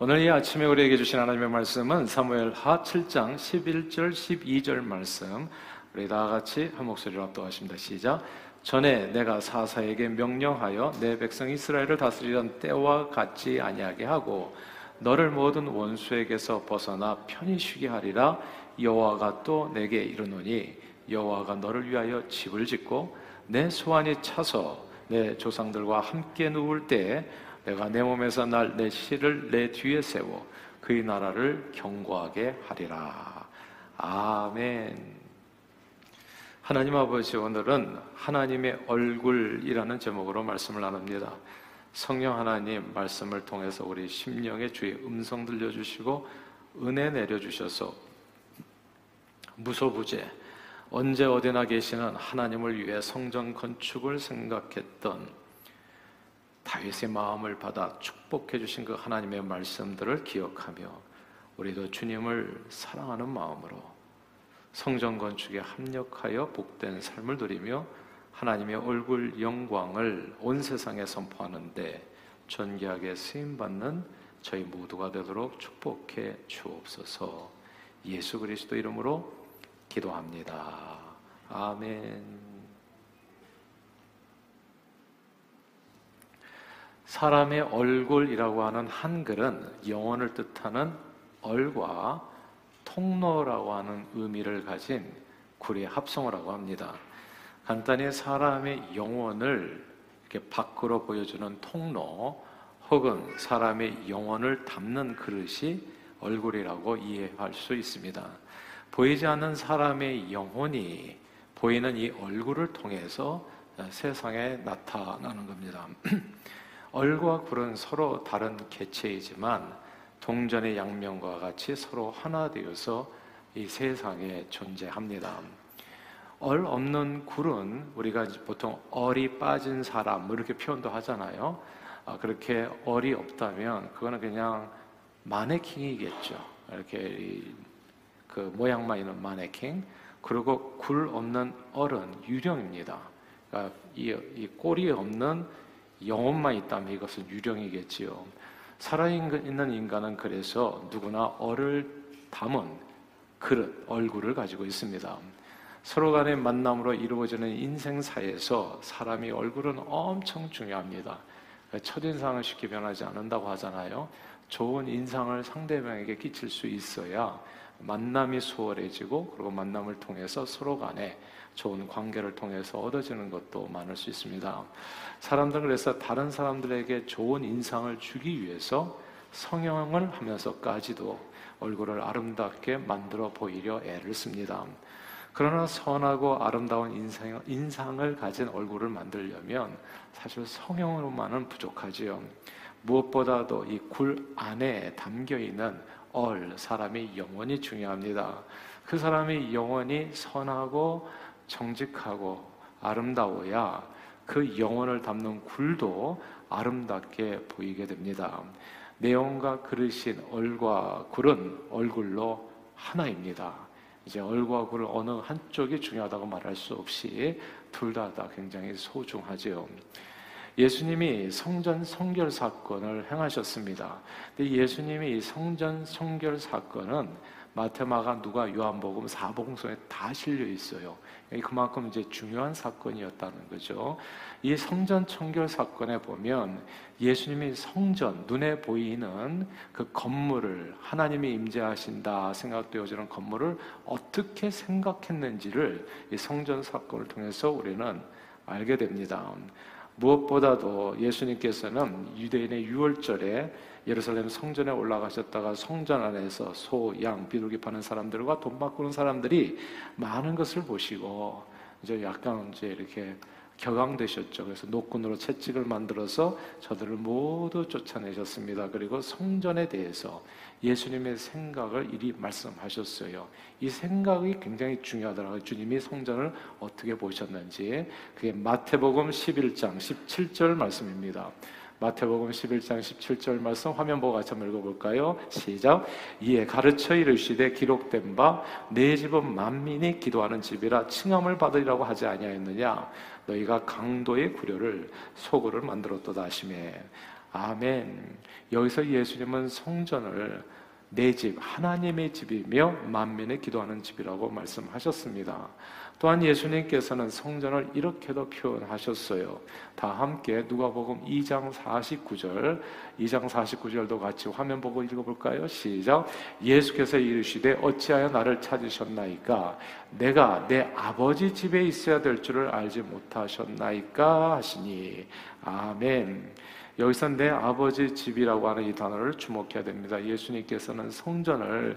오늘 이 아침에 우리에게 주신 하나님의 말씀은 사무엘 하 7장 11절 12절 말씀 우리 다 같이 한 목소리로 합독하십니다. 시작. 전에 내가 사사에게 명령하여 내 백성 이스라엘을 다스리던 때와 같이 아니하게 하고 너를 모든 원수에게서 벗어나 편히 쉬게 하리라 여호와가 또 내게 이르노니 여호와가 너를 위하여 집을 짓고 내 소환이 차서 내 조상들과 함께 누울 때 내가 내 몸에서 날 내 씨를 내 뒤에 세워 그의 나라를 경고하게 하리라. 아멘. 하나님 아버지 오늘은 하나님의 얼굴이라는 제목으로 말씀을 나눕니다. 성령 하나님 말씀을 통해서 우리 심령의 주의 음성 들려주시고 은혜 내려주셔서 무소부재 언제 어디나 계시는 하나님을 위해 성전 건축을 생각했던 다윗의 마음을 받아 축복해 주신 그 하나님의 말씀들을 기억하며 우리도 주님을 사랑하는 마음으로 성전 건축에 합력하여 복된 삶을 누리며 하나님의 얼굴 영광을 온 세상에 선포하는데 존귀하게 쓰임 받는 저희 모두가 되도록 축복해 주옵소서. 예수 그리스도 이름으로 기도합니다. 아멘. 사람의 얼굴이라고 하는 한글은 영혼을 뜻하는 얼과 통로라고 하는 의미를 가진 구리의 합성어라고 합니다. 간단히 사람의 영혼을 이렇게 밖으로 보여주는 통로 혹은 사람의 영혼을 담는 그릇이 얼굴이라고 이해할 수 있습니다. 보이지 않는 사람의 영혼이 보이는 이 얼굴을 통해서 세상에 나타나는 겁니다. 얼과 굴은 서로 다른 개체이지만 동전의 양면과 같이 서로 하나 되어서 이 세상에 존재합니다. 얼 없는 굴은 우리가 보통 얼이 빠진 사람 뭐 이렇게 표현도 하잖아요. 아, 그렇게 얼이 없다면 그거는 그냥 마네킹이겠죠. 이렇게 그 모양만 있는 마네킹. 그리고 굴 없는 얼은 유령입니다. 그러니까 이, 이 꼴이 없는 영혼만 있다면 이것은 유령이겠지요. 살아있는 인간은 그래서 누구나 얼을 담은 그릇, 얼굴을 가지고 있습니다. 서로 간의 만남으로 이루어지는 인생사에서 사람이 얼굴은 엄청 중요합니다. 첫인상은 쉽게 변하지 않는다고 하잖아요. 좋은 인상을 상대방에게 끼칠 수 있어야 만남이 수월해지고 그리고 만남을 통해서 서로 간에 좋은 관계를 통해서 얻어지는 것도 많을 수 있습니다. 사람들은 그래서 다른 사람들에게 좋은 인상을 주기 위해서 성형을 하면서까지도 얼굴을 아름답게 만들어 보이려 애를 씁니다. 그러나 선하고 아름다운 인상, 인상을 가진 얼굴을 만들려면 사실 성형으로만은 부족하지요. 무엇보다도 이 굴 안에 담겨 있는 얼, 사람의 영혼이 중요합니다. 그 사람의 영혼이 선하고 정직하고 아름다워야 그 영혼을 담는 굴도 아름답게 보이게 됩니다. 내용과 그릇인 얼과 굴은 얼굴로 하나입니다. 이제 얼과 굴 어느 한쪽이 중요하다고 말할 수 없이 둘 다 다 굉장히 소중하지요. 예수님이 성전 성결 사건을 행하셨습니다. 근데 예수님이 성전 성결 사건은 마테마가 누가 요한복음 사복음서에 다 실려 있어요. 그만큼 이제 중요한 사건이었다는 거죠. 이 성전 청결 사건에 보면 예수님이 성전 눈에 보이는 그 건물을 하나님이 임재하신다 생각되어지는 건물을 어떻게 생각했는지를 이 성전 사건을 통해서 우리는 알게 됩니다. 무엇보다도 예수님께서는 유대인의 유월절에 예루살렘 성전에 올라가셨다가 성전 안에서 소, 양, 비둘기 파는 사람들과 돈 바꾸는 사람들이 많은 것을 보시고 이제 약간 이제 이렇게 격앙되셨죠. 그래서 노끈으로 채찍을 만들어서 저들을 모두 쫓아내셨습니다. 그리고 성전에 대해서 예수님의 생각을 이리 말씀하셨어요. 이 생각이 굉장히 중요하더라고요. 주님이 성전을 어떻게 보셨는지. 그게 마태복음 11장 17절 말씀입니다. 마태복음 11장 17절 말씀 화면 보고 같이 한번 읽어볼까요? 시작. 이에 가르쳐 이르시되 기록된 바 내 집은 만민이 기도하는 집이라 칭함을 받으리라고 하지 아니하였느냐? 너희가 강도의 구려를 소굴을 만들었도다 하시매 아멘. 여기서 예수님은 성전을 내 집, 하나님의 집이며 만민의 기도하는 집이라고 말씀하셨습니다. 또한 예수님께서는 성전을 이렇게도 표현하셨어요. 다 함께 누가복음 2장 49절, 2장 49절도 같이 화면 보고 읽어볼까요? 시작. 예수께서 이르시되 어찌하여 나를 찾으셨나이까? 내가 내 아버지 집에 있어야 될 줄을 알지 못하셨나이까? 하시니 아멘. 여기서 내 아버지 집이라고 하는 이 단어를 주목해야 됩니다. 예수님께서는 성전을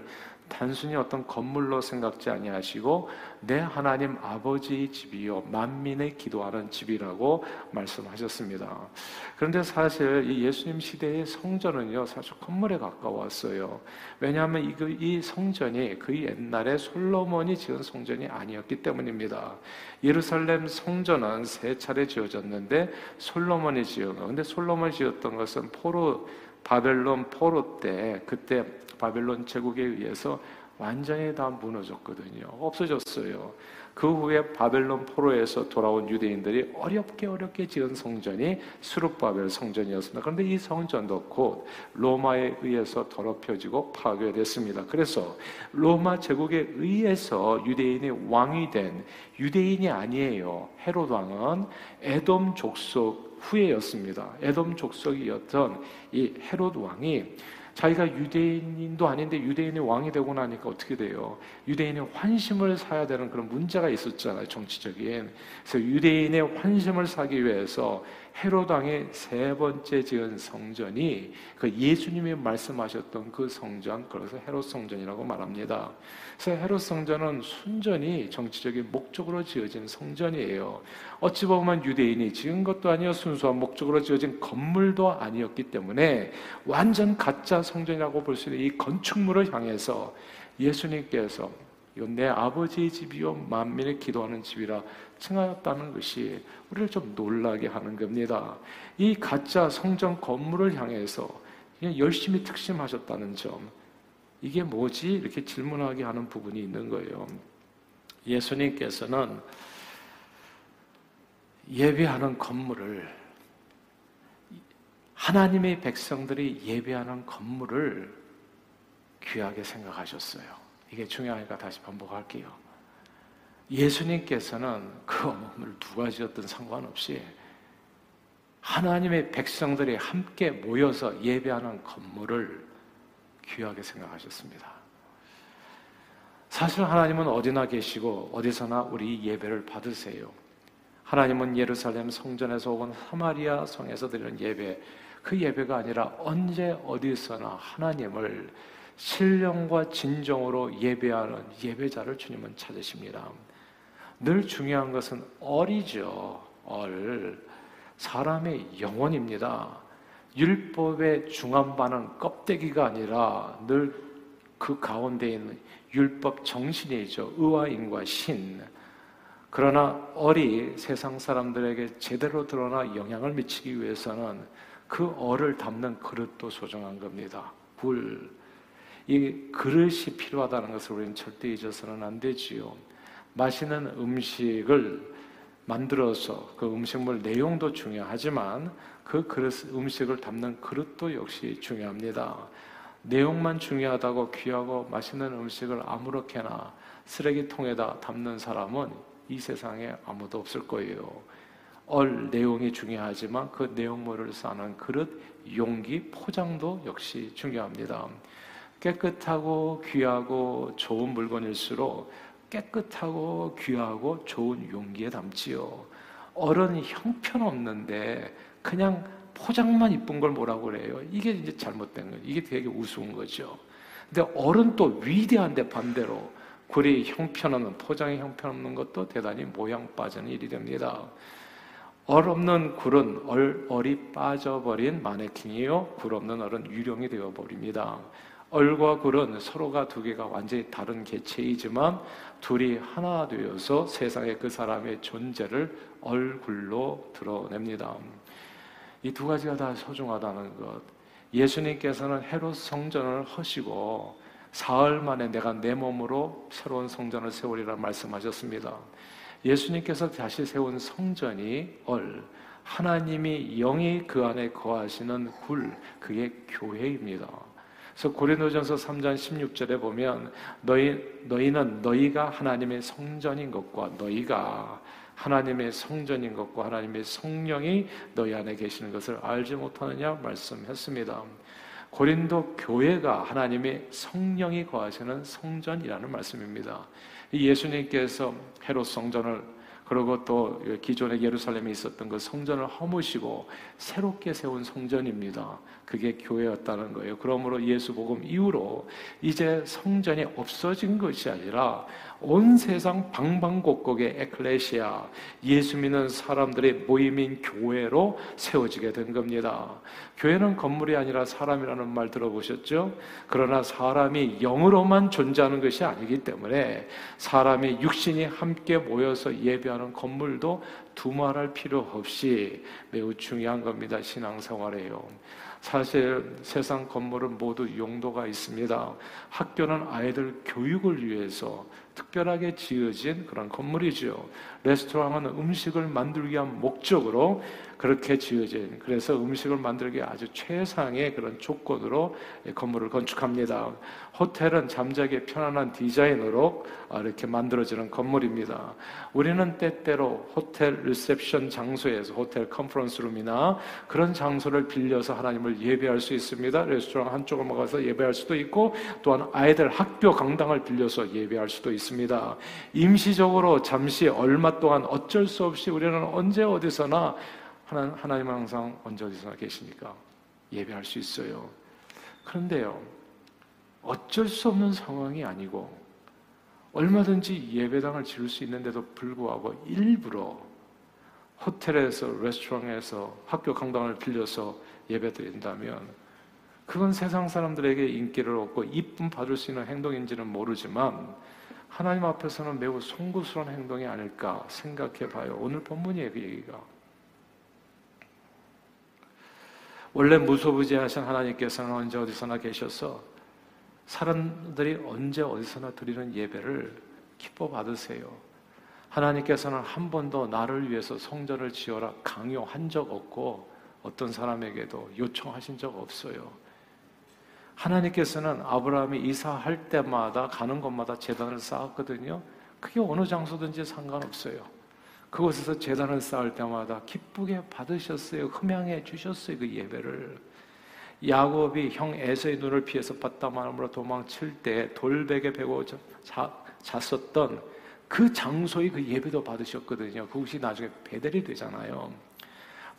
단순히 어떤 건물로 생각지 아니하시고 내 하나님 아버지의 집이요 만민의 기도하는 집이라고 말씀하셨습니다. 그런데 사실 이 예수님 시대의 성전은요 사실 건물에 가까웠어요. 왜냐하면 이, 그, 이 성전이 그 옛날에 솔로몬이 지은 성전이 아니었기 때문입니다. 예루살렘 성전은 세 차례 지어졌는데 솔로몬이 지은 거. 근데 솔로몬이 지었던 것은 포로 바벨론 포로 때 그때 바벨론 제국에 의해서 완전히 다 무너졌거든요. 없어졌어요. 그 후에 바벨론 포로에서 돌아온 유대인들이 어렵게 어렵게 지은 성전이 수룹바벨 성전이었습니다. 그런데 이 성전도 곧 로마에 의해서 더럽혀지고 파괴됐습니다. 그래서 로마 제국에 의해서 유대인이 왕이 된 유대인이 아니에요. 헤롯 왕은 에돔 족속 후예였습니다. 에돔 족속이었던 이 헤롯 왕이 자기가 유대인도 아닌데 유대인이 왕이 되고 나니까 어떻게 돼요? 유대인이 환심을 사야 되는 그런 문제가 있었잖아요, 정치적인. 그래서 유대인의 환심을 사기 위해서 헤롯 왕의 세 번째 지은 성전이 그 예수님이 말씀하셨던 그 성전, 그래서 헤롯 성전이라고 말합니다. 그래서 헤롯 성전은 순전히 정치적인 목적으로 지어진 성전이에요. 어찌 보면 유대인이 지은 것도 아니요 순수한 목적으로 지어진 건물도 아니었기 때문에 완전 가짜 성전이라고 볼 수 있는 이 건축물을 향해서 예수님께서 이건 내 아버지의 집이요 만민의 기도하는 집이라 칭하였다는 것이 우리를 좀 놀라게 하는 겁니다. 이 가짜 성전 건물을 향해서 열심히 특심하셨다는 점 이게 뭐지? 이렇게 질문하게 하는 부분이 있는 거예요. 예수님께서는 예배하는 건물을 하나님의 백성들이 예배하는 건물을 귀하게 생각하셨어요. 이게 중요하니까 다시 반복할게요. 예수님께서는 그 건물을 누가 지었든 상관없이 하나님의 백성들이 함께 모여서 예배하는 건물을 귀하게 생각하셨습니다. 사실 하나님은 어디나 계시고 어디서나 우리 예배를 받으세요. 하나님은 예루살렘 성전에서 혹은 사마리아 성에서 드리는 예배, 그 예배가 아니라 언제 어디서나 하나님을 신령과 진정으로 예배하는 예배자를 주님은 찾으십니다. 늘 중요한 것은 얼이죠. 얼. 사람의 영혼입니다. 율법의 중앙반은 껍데기가 아니라 늘 그 가운데 있는 율법 정신이죠. 의와 인과 신. 그러나 얼이 세상 사람들에게 제대로 드러나 영향을 미치기 위해서는 그 얼을 담는 그릇도 소중한 겁니다. 굴. 이 그릇이 필요하다는 것을 우리는 절대 잊어서는 안 되지요. 맛있는 음식을 만들어서 그 음식물 내용도 중요하지만 그 그릇, 음식을 담는 그릇도 역시 중요합니다. 내용만 중요하다고 귀하고 맛있는 음식을 아무렇게나 쓰레기통에다 담는 사람은 이 세상에 아무도 없을 거예요. 얼 내용이 중요하지만 그 내용물을 싸는 그릇, 용기, 포장도 역시 중요합니다. 깨끗하고 귀하고 좋은 물건일수록 깨끗하고 귀하고 좋은 용기에 담지요. 얼은 형편없는데 그냥 포장만 이쁜 걸 뭐라고 그래요? 이게 이제 잘못된 거예요. 이게 되게 우스운 거죠. 근데 얼은 또 위대한데 반대로 굴이 형편없는 포장이 형편없는 것도 대단히 모양 빠지는 일이 됩니다. 얼 없는 굴은 얼, 얼이 빠져버린 마네킹이요. 굴 없는 얼은 유령이 되어버립니다. 얼과 굴은 서로가 두 개가 완전히 다른 개체이지만 둘이 하나 되어서 세상에 그 사람의 존재를 얼굴로 드러냅니다. 이 두 가지가 다 소중하다는 것. 예수님께서는 헤롯 성전을 허시고 사흘 만에 내가 내 몸으로 새로운 성전을 세우리라 말씀하셨습니다. 예수님께서 다시 세운 성전이 얼, 하나님이 영이 그 안에 거하시는 굴, 그게 교회입니다. 그래서 고린도전서 3장 16절에 보면 너희 너희는 너희가 하나님의 성전인 것과 너희가 하나님의 성전인 것과 하나님의 성령이 너희 안에 계시는 것을 알지 못하느냐 말씀했습니다. 고린도 교회가 하나님의 성령이 거하시는 성전이라는 말씀입니다. 예수님께서 헤롯 성전을 그리고 또 기존의 예루살렘에 있었던 그 성전을 허무시고 새롭게 세운 성전입니다. 그게 교회였다는 거예요. 그러므로 예수 복음 이후로 이제 성전이 없어진 것이 아니라 온 세상 방방곡곡의 에클레시아 예수 믿는 사람들의 모임인 교회로 세워지게 된 겁니다. 교회는 건물이 아니라 사람이라는 말 들어보셨죠? 그러나 사람이 영으로만 존재하는 것이 아니기 때문에 사람이 육신이 함께 모여서 예배하는 건물도 두말할 필요 없이 매우 중요한 겁니다. 신앙생활에요. 사실 세상 건물은 모두 용도가 있습니다. 학교는 아이들 교육을 위해서 특별하게 지어진 그런 건물이죠. 레스토랑은 음식을 만들기 위한 목적으로 그렇게 지어진 그래서 음식을 만들기 아주 최상의 그런 조건으로 건물을 건축합니다. 호텔은 잠자기 편안한 디자인으로 이렇게 만들어지는 건물입니다. 우리는 때때로 호텔 리셉션 장소에서 호텔 conference room이나 그런 장소를 빌려서 하나님을 예배할 수 있습니다. 레스토랑 한쪽을 막아서 예배할 수도 있고 또한 아이들 학교 강당을 빌려서 예배할 수도 있습니다. 임시적으로 잠시 얼마 동안 어쩔 수 없이 우리는 언제 어디서나 하나님, 하나님은 항상 언제 어디서나 계시니까 예배할 수 있어요. 그런데요, 어쩔 수 없는 상황이 아니고 얼마든지 예배당을 지을 수 있는데도 불구하고 일부러 호텔에서 레스토랑에서 학교 강당을 빌려서 예배 드린다면 그건 세상 사람들에게 인기를 얻고 이쁨 받을 수 있는 행동인지는 모르지만 하나님 앞에서는 매우 송구스러운 행동이 아닐까 생각해 봐요. 오늘 본문이에요, 그 얘기가. 원래 무소부지하신 하나님께서는 언제 어디서나 계셔서 사람들이 언제 어디서나 드리는 예배를 기뻐 받으세요. 하나님께서는 한 번도 나를 위해서 성전을 지어라 강요한 적 없고 어떤 사람에게도 요청하신 적 없어요. 하나님께서는 아브라함이 이사할 때마다 가는 곳마다 재단을 쌓았거든요. 그게 어느 장소든지 상관없어요. 그곳에서 재단을 쌓을 때마다 기쁘게 받으셨어요. 흠양해 주셨어요. 그 예배를. 야곱이 형 에서의 눈을 피해서 바다만으로 도망칠 때 돌베개 베고 자, 잤었던 그 장소의 그 예배도 받으셨거든요. 그것이 나중에 배달이 되잖아요.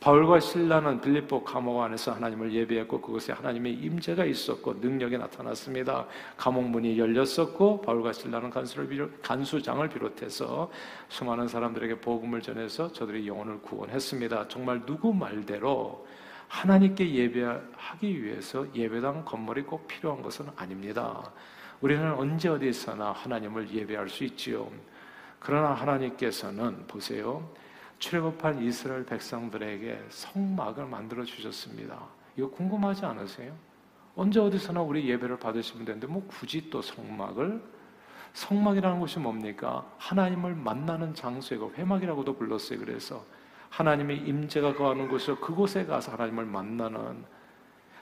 바울과 신라는 빌립보 감옥 안에서 하나님을 예배했고 그곳에 하나님의 임재가 있었고 능력이 나타났습니다. 감옥 문이 열렸었고 바울과 신라는 간수를 비롯, 간수장을 비롯해서 수많은 사람들에게 복음을 전해서 저들의 영혼을 구원했습니다. 정말 누구 말대로 하나님께 예배하기 위해서 예배당 건물이 꼭 필요한 것은 아닙니다. 우리는 언제 어디서나 하나님을 예배할 수 있지요. 그러나 하나님께서는 보세요. 출애굽한 이스라엘 백성들에게 성막을 만들어 주셨습니다. 이거 궁금하지 않으세요? 언제 어디서나 우리 예배를 받으시면 되는데 뭐 굳이 또 성막을 성막이라는 것이 뭡니까? 하나님을 만나는 장소이고 회막이라고도 불렀어요. 그래서 하나님의 임재가 거하는 곳이요 그곳에 가서 하나님을 만나는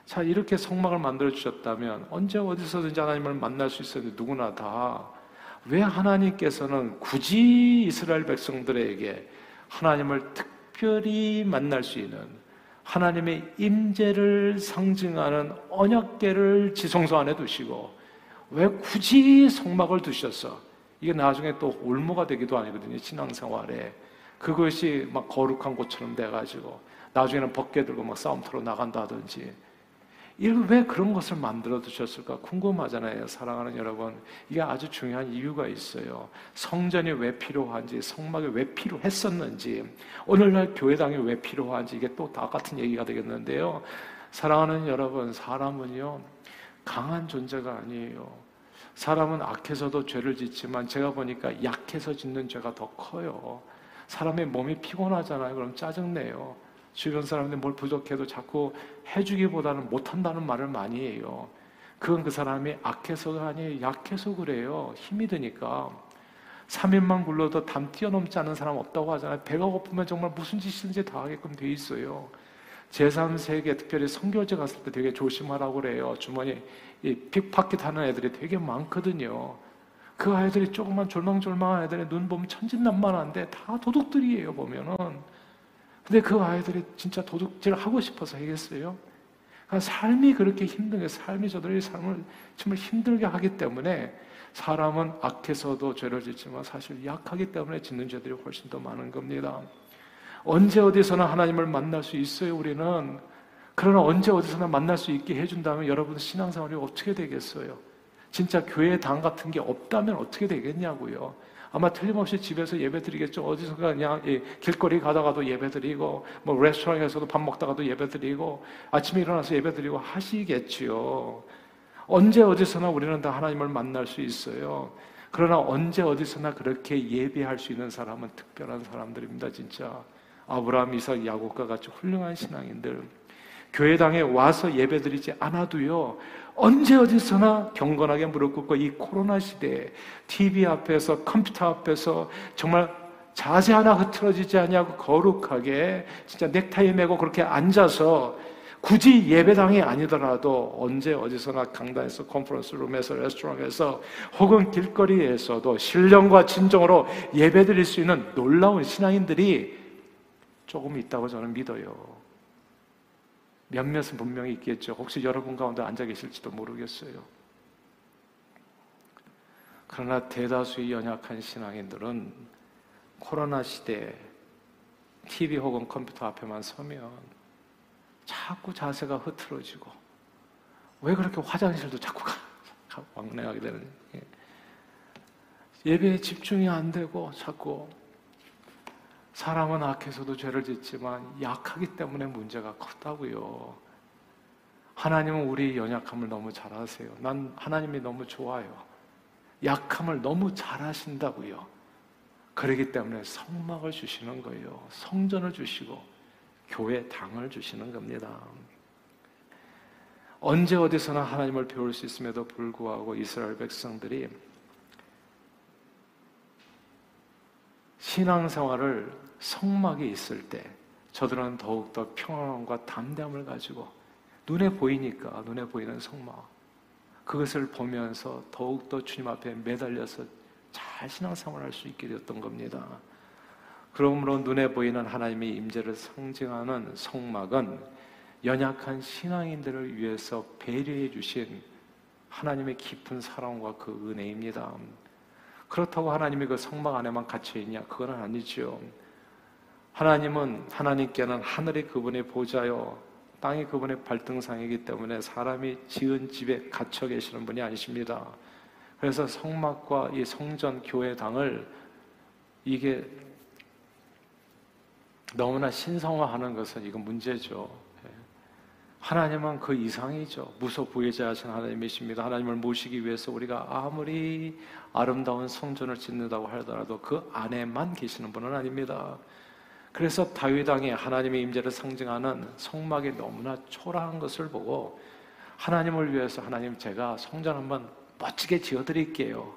자 이렇게 성막을 만들어 주셨다면 언제 어디서든지 하나님을 만날 수 있었는데 누구나 다 왜 하나님께서는 굳이 이스라엘 백성들에게 하나님을 특별히 만날 수 있는 하나님의 임재를 상징하는 언약계를 지성소 안에 두시고 왜 굳이 성막을 두셨어? 이게 나중에 또 올무가 되기도 아니거든요. 신앙생활에 그것이 막 거룩한 곳처럼 돼가지고 나중에는 벗게 들고 막 싸움터로 나간다든지 왜 그런 것을 만들어 두셨을까 궁금하잖아요. 사랑하는 여러분. 이게 아주 중요한 이유가 있어요. 성전이 왜 필요한지, 성막이 왜 필요했었는지, 오늘날 교회당이 왜 필요한지, 이게 또 다 같은 얘기가 되겠는데요. 사랑하는 여러분, 사람은요, 강한 존재가 아니에요. 사람은 악해서도 죄를 짓지만 제가 보니까 약해서 짓는 죄가 더 커요. 사람의 몸이 피곤하잖아요. 그럼 짜증내요. 주변 사람들이 뭘 부족해도 자꾸 해주기보다는 못한다는 말을 많이 해요. 그건 그 사람이 악해서가 아니에요. 약해서 그래요. 힘이 드니까. 3일만 굴러도 담 뛰어넘지 않는 사람 없다고 하잖아요. 배가 고프면 정말 무슨 짓이든지 다 하게끔 돼 있어요. 제3세계 특별히 성교제 갔을 때 되게 조심하라고 그래요. 주머니 이 픽파켓 하는 애들이 되게 많거든요. 그 아이들이 조금만 졸망졸망한 애들의 눈 보면 천진난만한데 다 도둑들이에요 보면은. 근데 그 아이들이 진짜 도둑질 하고 싶어서 하겠어요? 그러니까 삶이 그렇게 힘든 게 삶이 저들의 삶을 정말 힘들게 하기 때문에 사람은 악해서도 죄를 짓지만 사실 약하기 때문에 짓는 죄들이 훨씬 더 많은 겁니다. 언제 어디서나 하나님을 만날 수 있어요, 우리는. 그러나 언제 어디서나 만날 수 있게 해준다면 여러분 신앙생활이 어떻게 되겠어요? 진짜 교회 당 같은 게 없다면 어떻게 되겠냐고요. 아마 틀림없이 집에서 예배 드리겠죠. 어디서 그냥 길거리 가다가도 예배 드리고, 뭐 레스토랑에서도 밥 먹다가도 예배 드리고, 아침에 일어나서 예배 드리고 하시겠지요. 언제 어디서나 우리는 다 하나님을 만날 수 있어요. 그러나 언제 어디서나 그렇게 예배할 수 있는 사람은 특별한 사람들입니다, 진짜. 아브라함, 이삭, 야곱과 같이 훌륭한 신앙인들. 교회당에 와서 예배드리지 않아도요, 언제 어디서나 경건하게 무릎 꿇고 이 코로나 시대에 TV 앞에서 컴퓨터 앞에서 정말 자세 하나 흐트러지지 않냐고 거룩하게 진짜 넥타이 메고 그렇게 앉아서 굳이 예배당이 아니더라도 언제 어디서나 강단에서 컨퍼런스 룸에서 레스토랑에서 혹은 길거리에서도 신령과 진정으로 예배드릴 수 있는 놀라운 신앙인들이 조금 있다고 저는 믿어요. 몇몇은 분명히 있겠죠. 혹시 여러분 가운데 앉아 계실지도 모르겠어요. 그러나 대다수의 연약한 신앙인들은 코로나 시대에 TV 혹은 컴퓨터 앞에만 서면 자꾸 자세가 흐트러지고 왜 그렇게 화장실도 자꾸 가, 왕래하게 되는 예. 예배에 집중이 안 되고 자꾸 사람은 악해서도 죄를 짓지만 약하기 때문에 문제가 크다고요. 하나님은 우리 연약함을 너무 잘 아세요. 난 하나님이 너무 좋아요. 약함을 너무 잘 아신다고요. 그러기 때문에 성막을 주시는 거예요. 성전을 주시고 교회 당을 주시는 겁니다. 언제 어디서나 하나님을 배울 수 있음에도 불구하고 이스라엘 백성들이 신앙생활을 성막에 있을 때 저들은 더욱더 평안과 담대함을 가지고 눈에 보이니까 눈에 보이는 성막 그것을 보면서 더욱더 주님 앞에 매달려서 잘 신앙생활을 할수 있게 되었던 겁니다. 그러므로 눈에 보이는 하나님의 임재를 상징하는 성막은 연약한 신앙인들을 위해서 배려해 주신 하나님의 깊은 사랑과 그 은혜입니다. 그렇다고 하나님이 그 성막 안에만 갇혀 있냐? 그건 아니죠. 하나님은 하나님께는 하늘이 그분의 보좌요, 땅이 그분의 발등상이기 때문에 사람이 지은 집에 갇혀 계시는 분이 아니십니다. 그래서 성막과 이 성전 교회 당을 이게 너무나 신성화하는 것은 이건 문제죠. 예. 하나님은 그 이상이죠. 무소 부여자하신 하나님이십니다. 하나님을 모시기 위해서 우리가 아무리 아름다운 성전을 짓는다고 하더라도 그 안에만 계시는 분은 아닙니다. 그래서 다윗 왕이 하나님의 임재를 상징하는 성막이 너무나 초라한 것을 보고 하나님을 위해서 하나님 제가 성전 한번 멋지게 지어 드릴게요.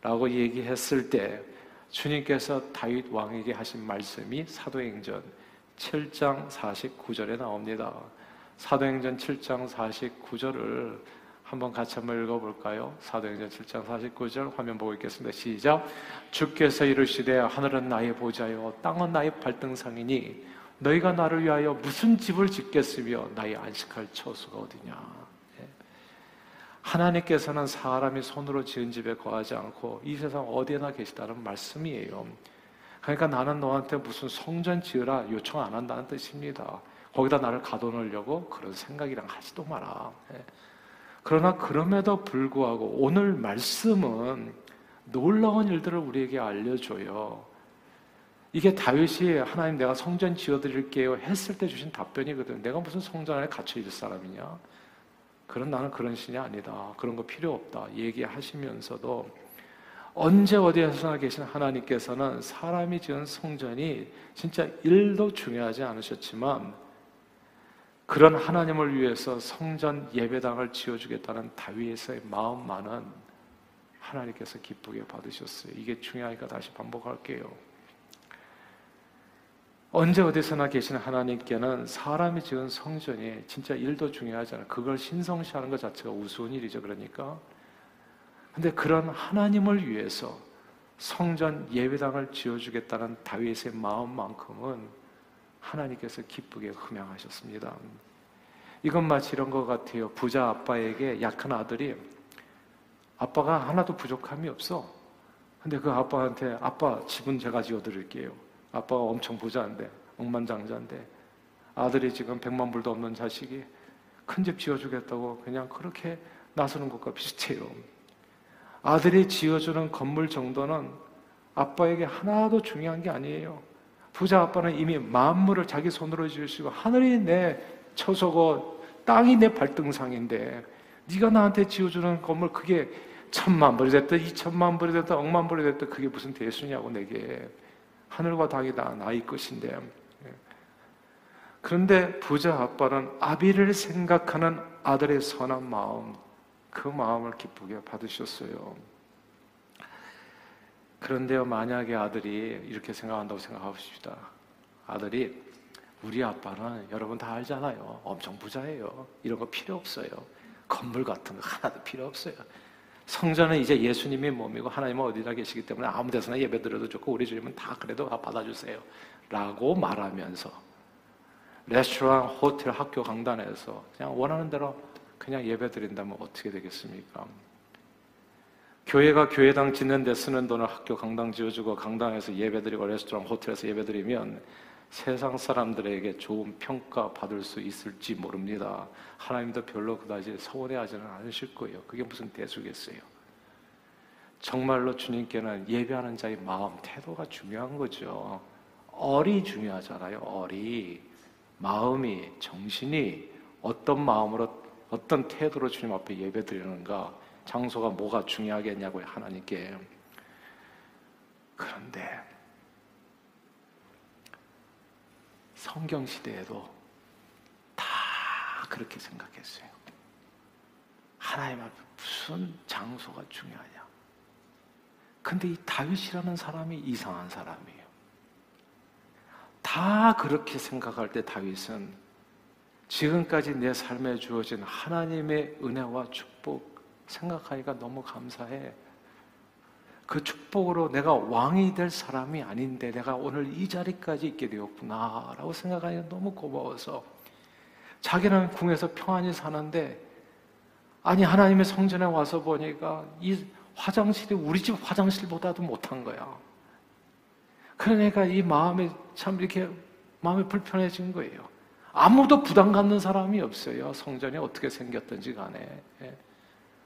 라고 얘기했을 때 주님께서 다윗 왕에게 하신 말씀이 사도행전 7장 49절에 나옵니다. 사도행전 7장 49절을 한번 같이 한번 읽어볼까요? 사도행전 7장 49절 화면 보고 있겠습니다. 시작. 주께서 이르시되 하늘은 나의 보좌요 땅은 나의 발등상이니 너희가 나를 위하여 무슨 집을 짓겠으며 나의 안식할 처소가 어디냐. 하나님께서는 사람이 손으로 지은 집에 거하지 않고 이 세상 어디에나 계시다는 말씀이에요. 그러니까 나는 너한테 무슨 성전 지으라 요청 안 한다는 뜻입니다. 거기다 나를 가둬놓으려고 그런 생각이랑 하지도 마라. 예. 그러나 그럼에도 불구하고 오늘 말씀은 놀라운 일들을 우리에게 알려줘요. 이게 다윗이 하나님 내가 성전 지어드릴게요 했을 때 주신 답변이거든. 내가 무슨 성전 안에 갇혀 있을 사람이냐? 그런 나는 그런 신이 아니다. 그런 거 필요 없다. 얘기하시면서도 언제 어디에서나 계신 하나님께서는 사람이 지은 성전이 진짜 일도 중요하지 않으셨지만 그런 하나님을 위해서 성전 예배당을 지어주겠다는 다윗의 마음만은 하나님께서 기쁘게 받으셨어요. 이게 중요하니까 다시 반복할게요. 언제 어디서나 계신 하나님께는 사람이 지은 성전이 진짜 일도 중요하잖아요. 그걸 신성시하는 것 자체가 우스운 일이죠. 그러니까. 근데 그런 하나님을 위해서 성전 예배당을 지어주겠다는 다윗의 마음만큼은 하나님께서 기쁘게 흠양하셨습니다. 이건 마치 이런 것 같아요. 부자 아빠에게 약한 아들이 아빠가 하나도 부족함이 없어. 근데 그 아빠한테 아빠 집은 제가 지어드릴게요. 아빠가 엄청 부자인데 억만장자인데 아들이 지금 백만 불도 없는 자식이 큰 집 지어주겠다고 그냥 그렇게 나서는 것과 비슷해요. 아들이 지어주는 건물 정도는 아빠에게 하나도 중요한 게 아니에요. 부자 아빠는 이미 만물을 자기 손으로 지으시고 하늘이 내 처소고 땅이 내 발등상인데 네가 나한테 지어주는 건물 그게 천만 불이 됐든 이천만 불이 됐든 억만 불이 됐든 그게 무슨 대수냐고 내게 하늘과 땅이 다 나의 것인데 예. 그런데 부자 아빠는 아비를 생각하는 아들의 선한 마음 그 마음을 기쁘게 받으셨어요. 그런데요, 만약에 아들이 이렇게 생각한다고 생각하십시다. 아들이 우리 아빠는 여러분 다 알잖아요. 엄청 부자예요. 이런 거 필요 없어요. 건물 같은 거 하나도 필요 없어요. 성전은 이제 예수님의 몸이고 하나님은 어디다 계시기 때문에 아무 데서나 예배 드려도 좋고 우리 주님은 다 그래도 다 받아주세요. 라고 말하면서 레스토랑, 호텔, 학교 강단에서 그냥 원하는 대로 그냥 예배 드린다면 어떻게 되겠습니까? 교회가 교회당 짓는 데 쓰는 돈을 학교 강당 지어주고 강당에서 예배 드리고 레스토랑, 호텔에서 예배 드리면 세상 사람들에게 좋은 평가 받을 수 있을지 모릅니다. 하나님도 별로 그다지 서운해하지는 않으실 거예요. 그게 무슨 대수겠어요. 정말로 주님께는 예배하는 자의 마음, 태도가 중요한 거죠. 얼이 중요하잖아요. 얼이 마음이 정신이 어떤 마음으로 어떤 태도로 주님 앞에 예배 드리는가? 장소가 뭐가 중요하겠냐고요, 하나님께. 그런데 성경 시대에도 다 그렇게 생각했어요. 하나님 앞에 무슨 장소가 중요하냐? 근데 이 다윗이라는 사람이 이상한 사람이에요. 다 그렇게 생각할 때 다윗은 지금까지 내 삶에 주어진 하나님의 은혜와 축복 생각하니까 너무 감사해. 그 축복으로 내가 왕이 될 사람이 아닌데 내가 오늘 이 자리까지 있게 되었구나 라고 생각하니까 너무 고마워서 자기는 궁에서 평안히 사는데 아니 하나님의 성전에 와서 보니까 이 화장실이 우리 집 화장실보다도 못한 거야. 그러니까 이 마음이 참 이렇게 마음이 불편해진 거예요. 아무도 부담 갖는 사람이 없어요. 성전이 어떻게 생겼든지 간에.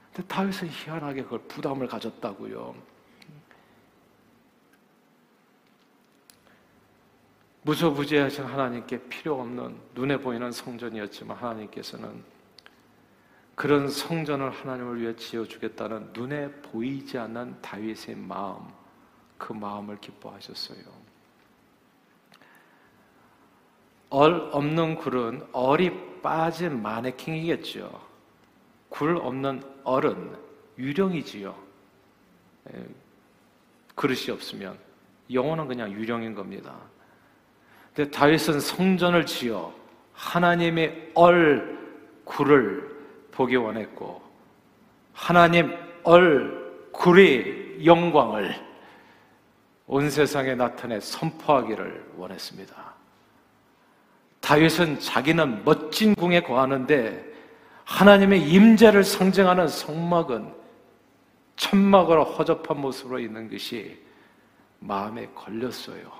예. 근데 다윗은 희한하게 그걸 부담을 가졌다고요. 무소부지하신 하나님께 필요 없는 눈에 보이는 성전이었지만 하나님께서는 그런 성전을 하나님을 위해 지어주겠다는 눈에 보이지 않는 다윗의 마음, 그 마음을 기뻐하셨어요. 얼 없는 굴은 얼이 빠진 마네킹이겠죠. 굴 없는 얼은 유령이지요. 그릇이 없으면 영혼은 그냥 유령인 겁니다. 근데 다윗은 성전을 지어 하나님의 얼 굴을 보기 원했고 하나님 얼 굴의 영광을 온 세상에 나타내 선포하기를 원했습니다. 다윗은 자기는 멋진 궁에 거하는데 하나님의 임재를 상징하는 성막은 천막으로 허접한 모습으로 있는 것이 마음에 걸렸어요.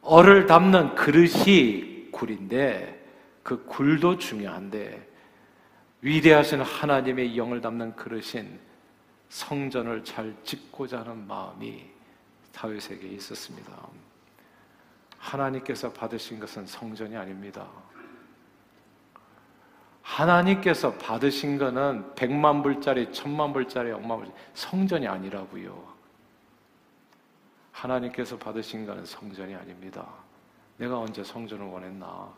얼을 담는 그릇이 굴인데 그 굴도 중요한데 위대하신 하나님의 영을 담는 그릇인 성전을 잘 짓고자 하는 마음이 다윗에게 있었습니다. 하나님께서 받으신 것은 성전이 아닙니다. 하나님께서 받으신 것은 백만 불짜리, 천만 불짜리, 억만 불짜리 성전이 아니라고요. 하나님께서 받으신 것은 성전이 아닙니다. 내가 언제 성전을 원했나?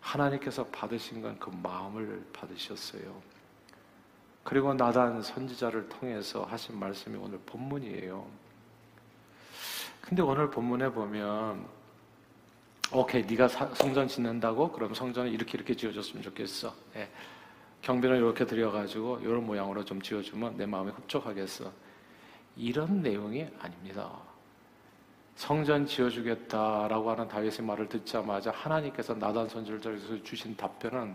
하나님께서 받으신 건 그 마음을 받으셨어요. 그리고 나단 선지자를 통해서 하신 말씀이 오늘 본문이에요. 근데 오늘 본문에 보면 오케이 네가 성전 짓는다고 그럼 성전을 이렇게 이렇게 지어줬으면 좋겠어. 예. 경비를 이렇게 들여가지고 이런 모양으로 좀 지어주면 내 마음에 흡족하겠어. 이런 내용이 아닙니다. 성전 지어주겠다라고 하는 다윗의 말을 듣자마자 하나님께서 나단 선지자에서 주신 답변은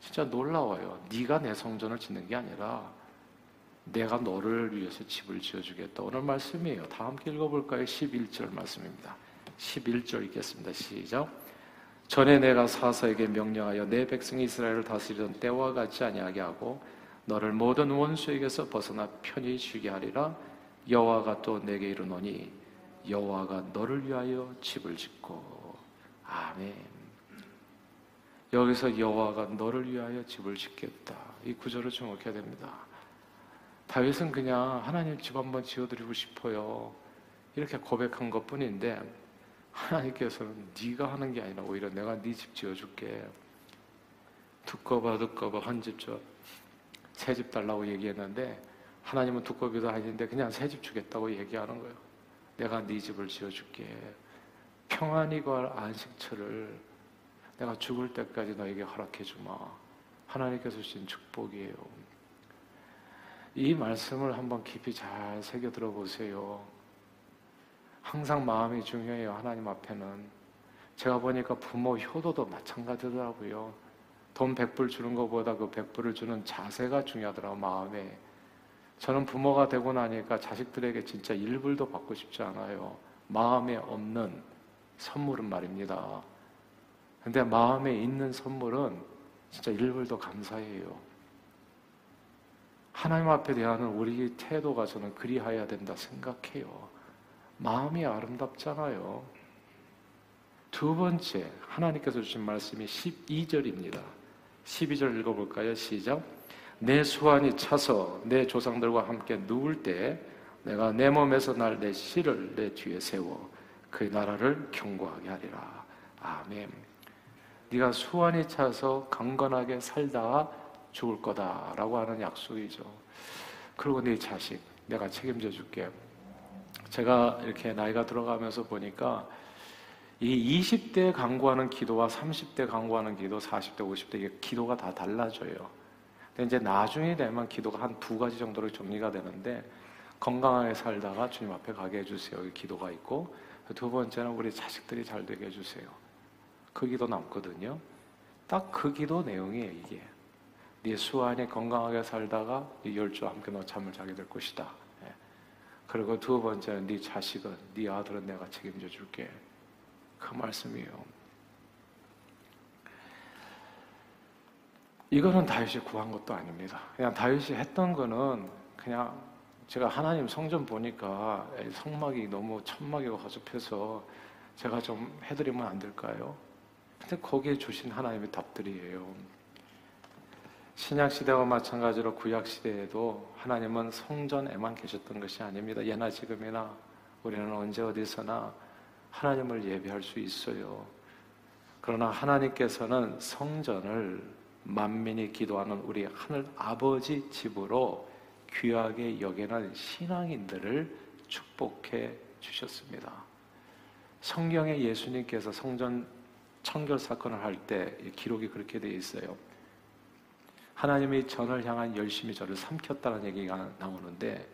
진짜 놀라워요. 네가 내 성전을 짓는 게 아니라 내가 너를 위해서 집을 지어주겠다. 오늘 말씀이에요. 다 함께 읽어볼까요? 11절 말씀입니다. 11절 읽겠습니다. 시작. 전에 내가 사사에게 명령하여 내 백성 이스라엘을 다스리던 때와 같이 아니하게 하고 너를 모든 원수에게서 벗어나 편히 쉬게 하리라 여호와가 또 내게 이르노니 여호와가 너를 위하여 집을 짓고 아멘. 여기서 여호와가 너를 위하여 집을 짓겠다. 이 구절을 주목해야 됩니다. 다윗은 그냥 하나님 집 한번 지어드리고 싶어요. 이렇게 고백한 것 뿐인데 하나님께서는 네가 하는 게 아니라 오히려 내가 네 집 지어줄게. 두꺼봐 두꺼봐 한집 줘. 새 집 달라고 얘기했는데 하나님은 두꺼비도 아닌데 그냥 새 집 주겠다고 얘기하는 거예요. 내가 네 집을 지어줄게. 평안히 걸 안식처를 내가 죽을 때까지 너에게 허락해 주마. 하나님께서 주신 축복이에요. 이 말씀을 한번 깊이 잘 새겨 들어보세요. 항상 마음이 중요해요. 하나님 앞에는. 제가 보니까 부모 효도도 마찬가지더라고요. 돈 100불 주는 것보다 그 100불을 주는 자세가 중요하더라고 마음에. 저는 부모가 되고 나니까 자식들에게 진짜 1불도 받고 싶지 않아요. 마음에 없는 선물은 말입니다. 근데 마음에 있는 선물은 진짜 1불도 감사해요. 하나님 앞에 대한 우리 태도가 저는 그리하여야 된다 생각해요. 마음이 아름답잖아요. 두 번째, 하나님께서 주신 말씀이 12절입니다. 12절 읽어볼까요? 시작. 내 수완이 차서 내 조상들과 함께 누울 때 내가 내 몸에서 날 내 씨를 내 뒤에 세워 그 나라를 경고하게 하리라. 아멘. 네가 수완이 차서 강건하게 살다가 죽을 거다라고 하는 약속이죠. 그리고 네 자식 내가 책임져 줄게. 제가 이렇게 나이가 들어가면서 보니까 이 20대 강구하는 기도와 30대 강구하는 기도, 40대, 50대 이게 기도가 다 달라져요. 근데 이제 나중에 되면 기도가 한 두 가지 정도로 정리가 되는데 건강하게 살다가 주님 앞에 가게 해주세요. 이 기도가 있고 두 번째는 우리 자식들이 잘 되게 해주세요. 그 기도 남거든요. 딱 그 기도 내용이에요. 이게 네 수완이 건강하게 살다가 네 열주 함께 너 잠을 자게 될 것이다. 예. 그리고 두 번째는 네 자식은 네 아들은 내가 책임져 줄게. 그 말씀이에요. 이거는 다윗이 구한 것도 아닙니다. 그냥 다윗이 했던 거는 그냥 제가 하나님 성전 보니까 성막이 너무 천막이고 허접해서 제가 좀 해드리면 안 될까요? 근데 거기에 주신 하나님의 답들이에요. 신약 시대와 마찬가지로 구약 시대에도 하나님은 성전에만 계셨던 것이 아닙니다. 예나 지금이나 우리는 언제 어디서나 하나님을 예배할 수 있어요. 그러나 하나님께서는 성전을 만민이 기도하는 우리 하늘 아버지 집으로 귀하게 여기는 신앙인들을 축복해 주셨습니다. 성경에 예수님께서 성전 청결 사건을 할 때 기록이 그렇게 되어 있어요. 하나님이 전을 향한 열심히 저를 삼켰다는 얘기가 나오는데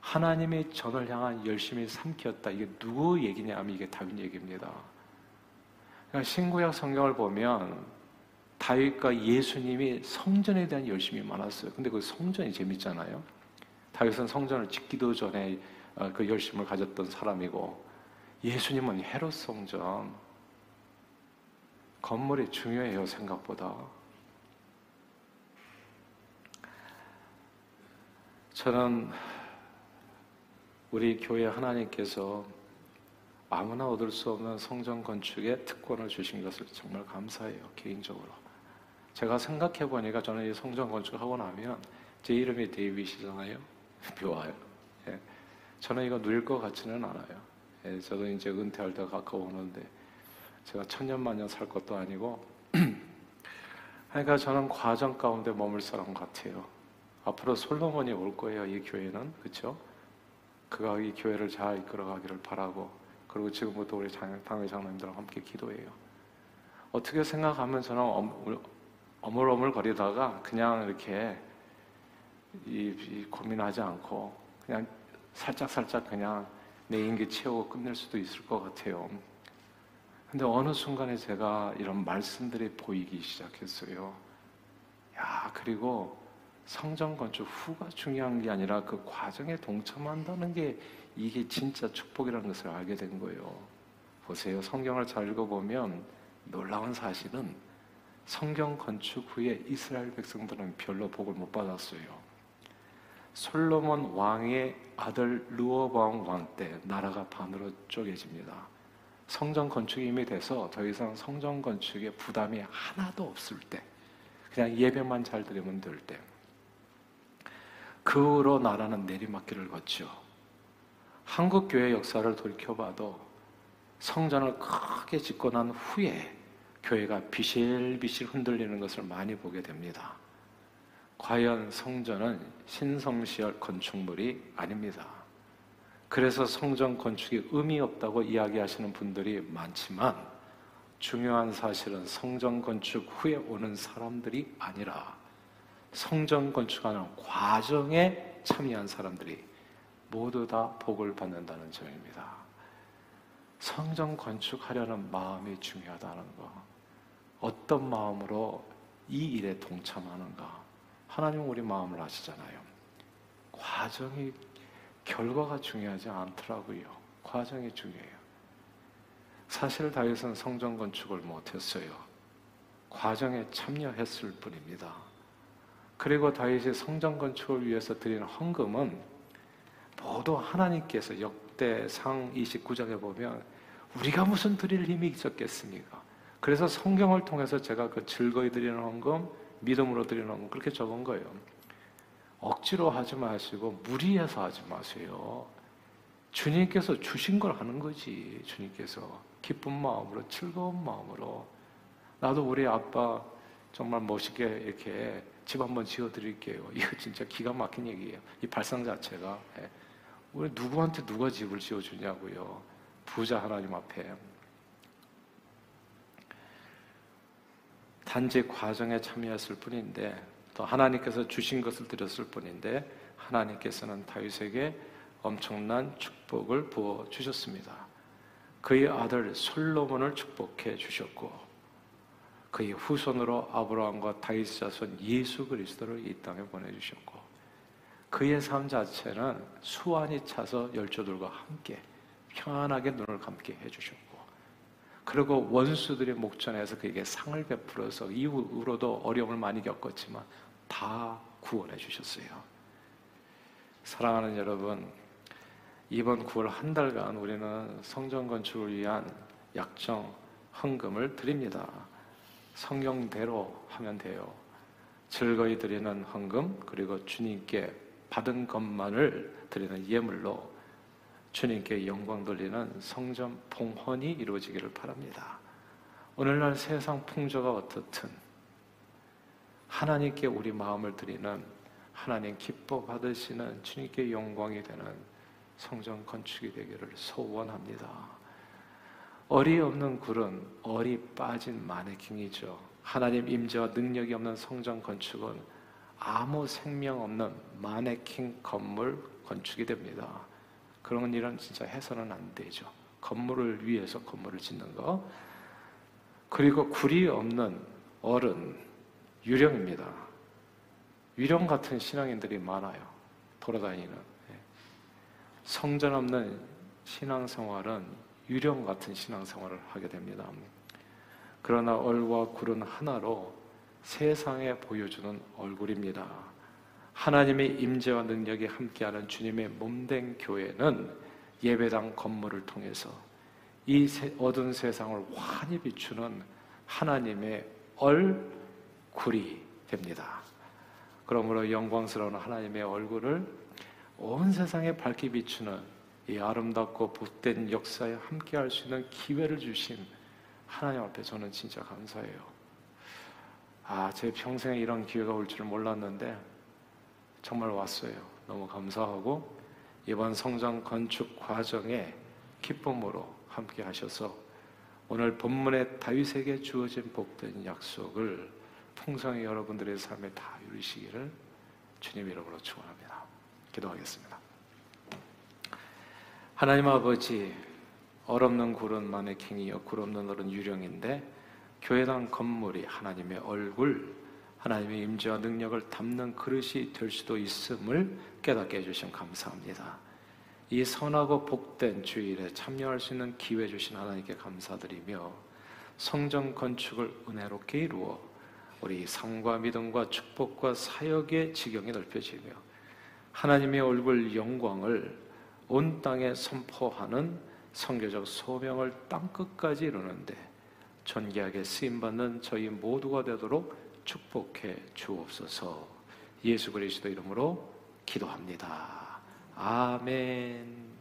하나님이 전을 향한 열심히 삼켰다. 이게 누구 얘기냐 하면 이게 다윗 얘기입니다. 그러니까 신구약 성경을 보면 다윗과 예수님이 성전에 대한 열심이 많았어요. 근데 그 성전이 재밌잖아요. 다윗은 성전을 짓기도 전에 어, 그 열심을 가졌던 사람이고 예수님은 헤롯 성전 건물이 중요해요 생각보다. 저는 우리 교회 하나님께서 아무나 얻을 수 없는 성전 건축의 특권을 주신 것을 정말 감사해요 개인적으로. 제가 생각해 보니까 저는 이 성전 건축하고 나면 제 이름이 데이빗이잖아요. 묘해요. 예. 저는 이거 누릴 것 같지는 않아요. 예. 저도 이제 은퇴할 때가 가까우는데 제가 천년만년 살 것도 아니고 그러니까 저는 과정 가운데 머물 사람 같아요. 앞으로 솔로몬이 올 거예요. 이 교회는 그렇죠? 그가 이 교회를 잘 이끌어가기를 바라고 그리고 지금부터 우리 당회 장로님들과 함께 기도해요. 어떻게 생각하면 저는 어물 어물 거리다가 그냥 이렇게 이, 이 고민하지 않고 그냥 살짝 살짝 그냥 내 인기 채우고 끝낼 수도 있을 것 같아요. 근데 어느 순간에 제가 이런 말씀들이 보이기 시작했어요. 야, 그리고 성전 건축 후가 중요한 게 아니라 그 과정에 동참한다는 게 이게 진짜 축복이라는 것을 알게 된 거예요. 보세요. 성경을 잘 읽어보면 놀라운 사실은 성경 건축 후에 이스라엘 백성들은 별로 복을 못 받았어요. 솔로몬 왕의 아들 르호보암 왕때 나라가 반으로 쪼개집니다. 성전 건축이 이미 돼서 더 이상 성전 건축에 부담이 하나도 없을 때, 그냥 예배만 잘 드리면 될 때, 그 후로 나라는 내리막길을 걷죠. 한국 교회 역사를 돌이켜봐도 성전을 크게 짓고 난 후에 교회가 비실비실 흔들리는 것을 많이 보게 됩니다. 과연 성전은 신성시열 건축물이 아닙니다. 그래서 성전 건축이 의미 없다고 이야기하시는 분들이 많지만 중요한 사실은 성전 건축 후에 오는 사람들이 아니라 성전 건축하는 과정에 참여한 사람들이 모두 다 복을 받는다는 점입니다. 성전 건축하려는 마음이 중요하다는 거. 어떤 마음으로 이 일에 동참하는가. 하나님은 우리 마음을 아시잖아요. 과정이 결과가 중요하지 않더라고요. 과정이 중요해요. 사실 다윗은 성전 건축을 못했어요. 과정에 참여했을 뿐입니다. 그리고 다윗이 성전 건축을 위해서 드리는 헌금은 모두 하나님께서 역대상 29장에 보면 우리가 무슨 드릴 힘이 있었겠습니까? 그래서 성경을 통해서 제가 그 즐거이 드리는 헌금 믿음으로 드리는 건 그렇게 적은 거예요. 억지로 하지 마시고 무리해서 하지 마세요. 주님께서 주신 걸 하는 거지. 주님께서 기쁜 마음으로 즐거운 마음으로 나도 우리 아빠 정말 멋있게 이렇게 집 한번 지어 드릴게요. 이거 진짜 기가 막힌 얘기예요. 이 발상 자체가 예. 우리 누구한테 누가 집을 지어 주냐고요. 부자 하나님 앞에 단지 과정에 참여했을 뿐인데 또 하나님께서 주신 것을 드렸을 뿐인데 하나님께서는 다윗에게 엄청난 축복을 부어 주셨습니다. 그의 아들 솔로몬을 축복해 주셨고 그의 후손으로 아브라함과 다윗 자손 예수 그리스도를 이 땅에 보내 주셨고 그의 삶 자체는 수완이 차서 열조들과 함께 평안하게 눈을 감게 해 주셨고 그리고 원수들의 목전에서 그에게 상을 베풀어서 이후로도 어려움을 많이 겪었지만 다 구원해 주셨어요. 사랑하는 여러분, 이번 9월 한 달간 우리는 성전 건축을 위한 약정 헌금을 드립니다. 성경대로 하면 돼요. 즐거이 드리는 헌금 그리고 주님께 받은 것만을 드리는 예물로 주님께 영광 돌리는 성전 봉헌이 이루어지기를 바랍니다. 오늘날 세상 풍조가 어떻든 하나님께 우리 마음을 드리는 하나님 기뻐 받으시는 주님께 영광이 되는 성전 건축이 되기를 소원합니다. 어리 없는 굴은 어리 빠진 마네킹이죠. 하나님 임재와 능력이 없는 성전 건축은 아무 생명 없는 마네킹 건물 건축이 됩니다. 그런 일은 진짜 해서는 안 되죠. 건물을 위해서 건물을 짓는 거. 그리고 굴이 없는 어른, 유령입니다. 유령 같은 신앙인들이 많아요. 돌아다니는. 예. 성전 없는 신앙생활은 유령 같은 신앙생활을 하게 됩니다. 그러나 얼과 굴은 하나로 세상에 보여주는 얼굴입니다. 하나님의 임재와 능력이 함께하는 주님의 몸된 교회는 예배당 건물을 통해서 이 어두운 세상을 환히 비추는 하나님의 얼굴이 됩니다. 그러므로 영광스러운 하나님의 얼굴을 온 세상에 밝게 비추는 이 아름답고 복된 역사에 함께 할 수 있는 기회를 주신 하나님 앞에 저는 진짜 감사해요. 아, 제 평생에 이런 기회가 올 줄은 몰랐는데 정말 왔어요. 너무 감사하고 이번 성장 건축 과정에 기쁨으로 함께 하셔서 오늘 본문의 다윗에게 주어진 복된 약속을 풍성히 여러분들의 삶에 다 이루시기를 주님 이름으로 축원합니다. 기도하겠습니다. 하나님 아버지 얼없는 굴은 마네킹이요 굴 없는 얼은 유령인데 교회당 건물이 하나님의 얼굴 하나님의 임재와 능력을 담는 그릇이 될 수도 있음을 깨닫게 해주신 감사합니다. 이 선하고 복된 주일에 참여할 수 있는 기회 주신 하나님께 감사드리며 성전 건축을 은혜롭게 이루어 우리 삶과 믿음과 축복과 사역의 지경이 넓혀지며 하나님의 얼굴 영광을 온 땅에 선포하는 성교적 소명을 땅 끝까지 이루는데 존귀하게 쓰임 받는 저희 모두가 되도록 축복해 주옵소서. 예수 그리스도 이름으로 기도합니다. 아멘.